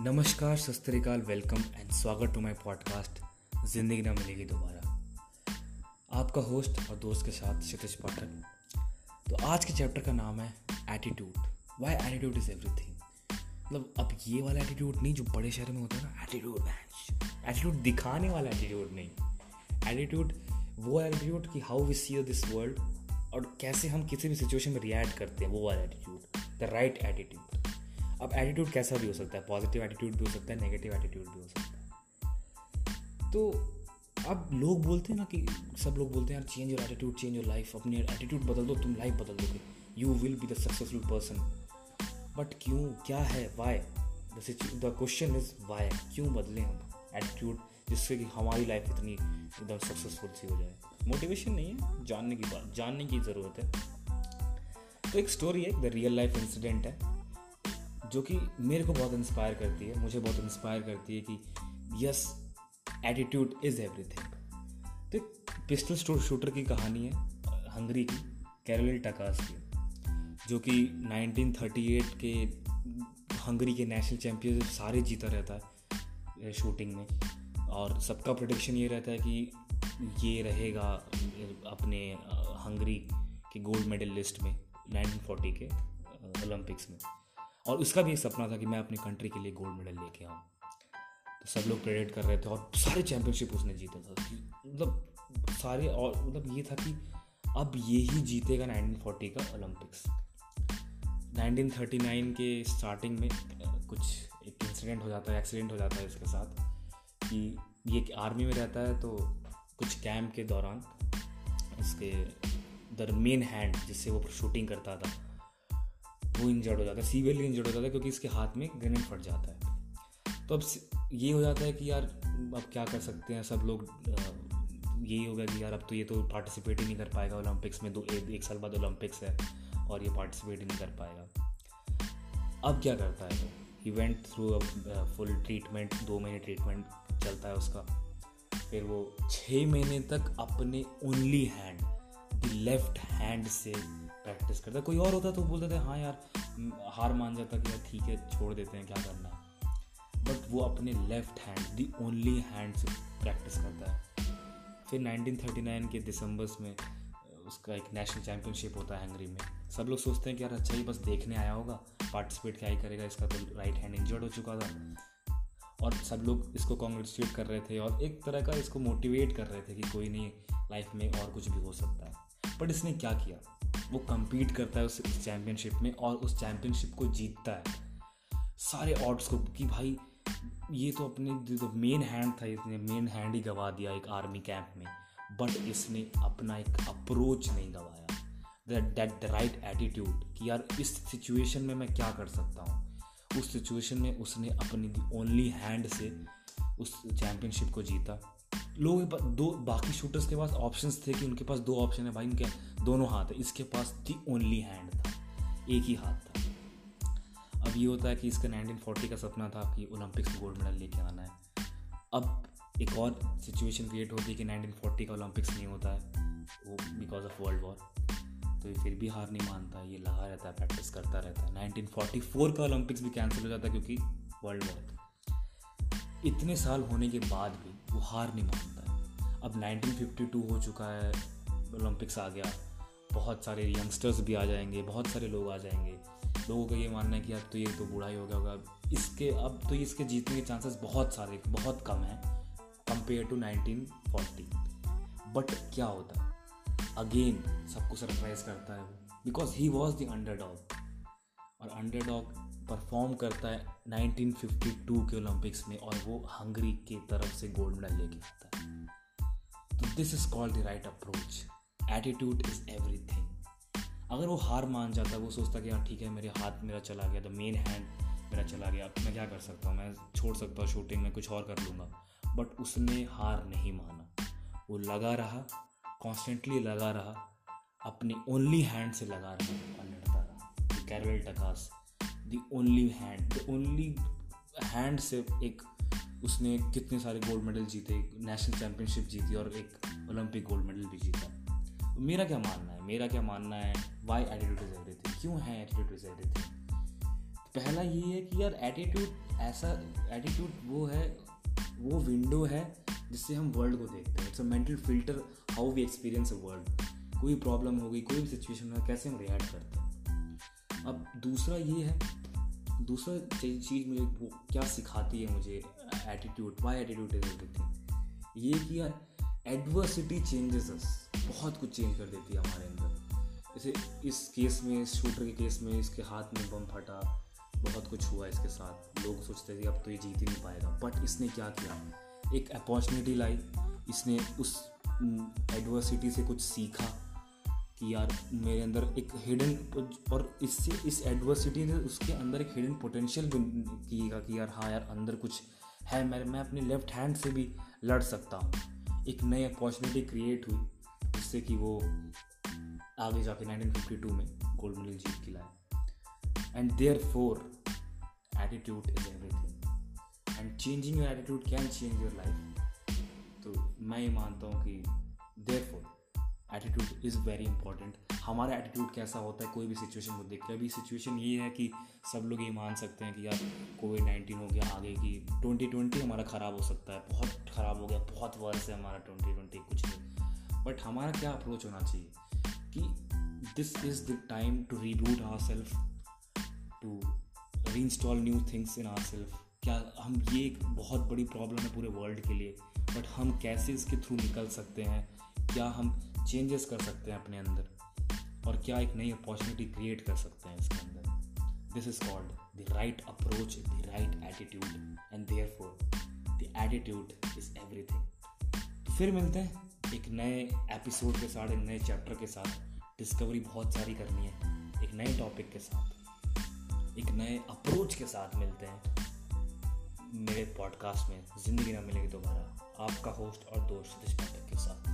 नमस्कार सस्त्रीकाल welcome and swagat to my podcast Zindagi Na Milegi दोबारा। आपका होस्ट और दोस्त के साथ क्षितिज पाठक। तो आज के चैप्टर का नाम है attitude why attitude is everything मतलब अब ये वाला एटीट्यूड नहीं जो बड़े शहर में होता है ना एटीट्यूड एटीट्यूड दिखाने वाला एटीट्यूड नहीं। एटीट्यूड वो एटीट्यूड कि how we see this world और कैसे हम किसी भी सिचुएशन में रिएक्ट करते हैं, वो वाला एटीट्यूड द राइट एटीट्यूड अब एटीट्यूड कैसा भी हो सकता है? पॉजिटिव एटीट्यूड भी हो सकता है नेगेटिव एटीट्यूड भी हो सकता है। तो अब लोग बोलते हैं ना कि, सब लोग बोलते हैं, यार change your attitude change your life अपनी एटीट्यूड बदल दो, तुम लाइफ बदल दोगे। You will be the successful person but क्यों? क्या है? Why the question is why क्यों बदलें हम? एटीट्यूड जिससे कि हमारी लाइफ इतनी एकदम सक्सेसफुल सी हो जाए। मोटिवेशन नहीं है, जानने की बात, जानने की ज़रूरत है। तो एक स्टोरी है द रियल लाइफ इंसिडेंट है। जो कि मेरे को बहुत इंस्पायर करती है, मुझे बहुत इंस्पायर करती है कि यस एटीट्यूड इज़ एवरीथिंग तो एक पिस्टल शूटर की कहानी है हंगरी की कैरोलिन टकास की, जो कि 1938 के हंगरी के नेशनल चैम्पियनशिप सारे जीता रहता है शूटिंग में, और सबका प्रोडिक्शन ये रहता है कि ये रहेगा अपने हंगरी के गोल्ड मेडल लिस्ट में 1940 के ओलंपिक्स में। और उसका भी एक सपना था कि मैं अपनी कंट्री के लिए गोल्ड मेडल लेके आऊँ। तो सब लोग प्रेडिक्ट कर रहे थे और सारे चैम्पियनशिप उसने जीता था। मतलब सारे और मतलब ये था कि अब ये ही जीतेगा 1940 का ओलंपिक्स 1939 के स्टार्टिंग में कुछ एक इंसिडेंट हो जाता है एक्सीडेंट हो जाता है इसके साथ कि ये आर्मी में रहता है तो कुछ कैंप के दौरान इसके द मेन हैंड जिससे वो शूटिंग करता था वो इंजर्ड हो जाता है सीवियरली इंजर्ड हो जाता है क्योंकि इसके हाथ में ग्रेनेड फट जाता है। तो अब ये हो जाता है कि यार अब क्या कर सकते हैं? सब लोग यही हो गया कि यार अब तो ये तो पार्टिसिपेट ही नहीं कर पाएगा ओलंपिक्स में दो एक, एक साल बाद ओलंपिक्स है और ये पार्टिसिपेट ही नहीं कर पाएगा। अब क्या करता है वो? He went through a full treatment दो महीने ट्रीटमेंट चलता है उसका। फिर वो छः महीने तक अपने ओनली हैंड लेफ़्ट हैंड से प्रैक्टिस करता कोई और होता तो बोलते थे हाँ यार हार मान जाता कि यार ठीक है, छोड़ देते हैं, क्या करना? है बट वो अपने left hand the only hand से प्रैक्टिस करता है। फिर 1939 के दिसंबर में, उसका एक नेशनल चैम्पियनशिप होता है हंगरी में। सब लोग सोचते हैं कि यार अच्छा ही बस देखने आया होगा पार्टिसिपेट क्या ही करेगा, इसका तो राइट हैंड इंजर्ड हो चुका था। और सब लोग इसको कॉन्ग्रेचुलेट कर रहे थे और एक तरह का इसको मोटिवेट कर रहे थे कि कोई नहीं लाइफ में और कुछ भी हो सकता है। बट इसने क्या किया? वो कम्पीट करता है उस चैम्पियनशिप में और उस चैम्पियनशिप को जीतता है। सारे ऑर्ड्स को कि भाई, ये तो अपने जो मेन हैंड था, इसने मेन हैंड ही गवा दिया एक आर्मी कैंप में। बट इसने अपना एक अप्रोच नहीं गवाया। दैट द राइट एटीट्यूड कि यार इस सिचुएशन में मैं क्या कर सकता हूँ? उस सिचुएशन में उसने अपनी ओनली हैंड से उस चैम्पियनशिप को जीता। लोगों के दो बाकी शूटर्स के पास ऑप्शंस थे कि उनके पास दो ऑप्शन है। भाई, उनके दोनों हाथ है। इसके पास दी ओनली हैंड था। एक ही हाथ था। अब ये होता है कि इसका 1940 का सपना था कि ओलंपिक्स में गोल्ड मेडल लेके आना है। अब एक और सिचुएशन क्रिएट होती है कि 1940 का ओलंपिक्स नहीं होता है। वो बिकॉज़ ऑफ़ वर्ल्ड वॉर तो ये फिर भी हार नहीं मानता। ये लगा रहता है प्रैक्टिस करता रहता है। 1944 का ओलंपिक्स भी कैंसिल हो जाता है क्योंकि वर्ल्ड वॉर इतने साल होने के बाद भी वो हार नहीं मानता है। अब 1952 हो चुका है ओलंपिक्स आ गया। बहुत सारे यंगस्टर्स भी आ जाएँगे, बहुत सारे लोग आ जाएँगे। लोगों का ये मानना है कि अब तो ये तो बूढ़ा ही हो गया होगा। इसके, अब तो इसके जीतने के चांसेस बहुत सारे, बहुत कम हैं कंपेयर टू 1940 बट क्या होता है? अगेन सबको सरप्राइज़ करता है because he was the under और अंडर परफॉर्म करता है 1952 के ओलंपिक्स में और वो हंगरी की तरफ़ से गोल्ड मेडल लेके आता है। तो this is called the right approach attitude is everything अगर वो हार मान जाता है वो सोचता कि हाँ ठीक है, मेरे हाथ मेरा चला गया द मेन हैंड मेरा चला गया, मैं क्या कर सकता हूँ? मैं छोड़ सकता हूँ शूटिंग में कुछ और कर लूँगा। बट उसने हार नहीं माना। वो लगा रहा कॉन्स्टेंटली लगा रहा, अपनी ओनली हैंड से लगा रहा, और लड़ता रहा। Karoly Takacs the only hand, the only hand से एक उसने कितने सारे गोल्ड मेडल जीते नेशनल चैम्पियनशिप जीती और एक ओलंपिक गोल्ड मेडल भी जीता। तो मेरा क्या मानना है? मेरा क्या मानना है? वाई एटीट्यूड इज़ एवरीथिंग क्यों है एटीट्यूड इज़ एवरीथिंग पहला ये है कि यार एटीट्यूड ऐसा एटीट्यूड वो है, वो विंडो है जिससे हम वर्ल्ड को देखते हैं। It's a mental filter how we experience a world कोई प्रॉब्लम हो गई कोई भी सिचुएशन हो कैसे हम रिएक्ट करते हैं? अब दूसरा ये है दूसरा चीज़ मुझे, वो क्या सिखाती है मुझे attitude why attitude is everything ये कि एडवर्सिटी चेंजेस अस बहुत कुछ चेंज कर देती है हमारे अंदर। जैसे इस केस में, इस शूटर के केस में, इसके हाथ में बम फटा, बहुत कुछ हुआ इसके साथ। लोग सोचते थे, अब तो ये जीत ही नहीं पाएगा। बट इसने क्या किया? एक अपॉर्चुनिटी लाई। इसने उस एडवर्सिटी से कुछ सीखा। कि यार मेरे अंदर एक हिडन और इससे, इस एडवर्सिटी ने उसके अंदर एक हिडन पोटेंशियल भी किएगा कि यार हाँ यार अंदर कुछ है, मैं मैं अपने लेफ़्ट हैंड से भी लड़ सकता हूँ। एक नई अपॉर्चुनिटी क्रिएट हुई, जिससे कि वो आगे जाके 1952 में गोल्ड मेडल जीत के लाए। And therefore attitude is everything and changing your attitude can change your life तो मैं ये मानता हूँ कि therefore attitude is very important हमारा एटीट्यूड कैसा होता है? कोई भी सिचुएशन को देख। के अभी सिचुएशन ये है कि सब लोग ये मान सकते हैं कि यार कोविड नाइन्टीन हो गया, आगे की ट्वेंटी ट्वेंटी हमारा ख़राब हो सकता है। बहुत ख़राब हो गया, बहुत वर्ष है हमारा ट्वेंटी ट्वेंटी कुछ नहीं। बट हमारा क्या अप्रोच होना चाहिए? कि this is the time to reboot our self to reinstall new things in our self क्या हम ये एक बहुत बड़ी प्रॉब्लम है पूरे वर्ल्ड के लिए बट हम कैसे इसके थ्रू निकल सकते हैं? क्या हम चेंजेस कर सकते हैं अपने अंदर? और क्या एक नई अपॉर्चुनिटी क्रिएट कर सकते हैं इसके अंदर? This is called the right approach the right attitude and therefore the attitude is everything फिर मिलते हैं एक नए एपिसोड के साथ, एक नए चैप्टर के साथ. डिस्कवरी बहुत सारी करनी है एक नए टॉपिक के साथ. एक नए अप्रोच के साथ मिलते हैं. मेरे पॉडकास्ट में ज़िंदगी ना मिलेगी दोबारा। आपका होस्ट और दोस्त सतीश पाठक के साथ।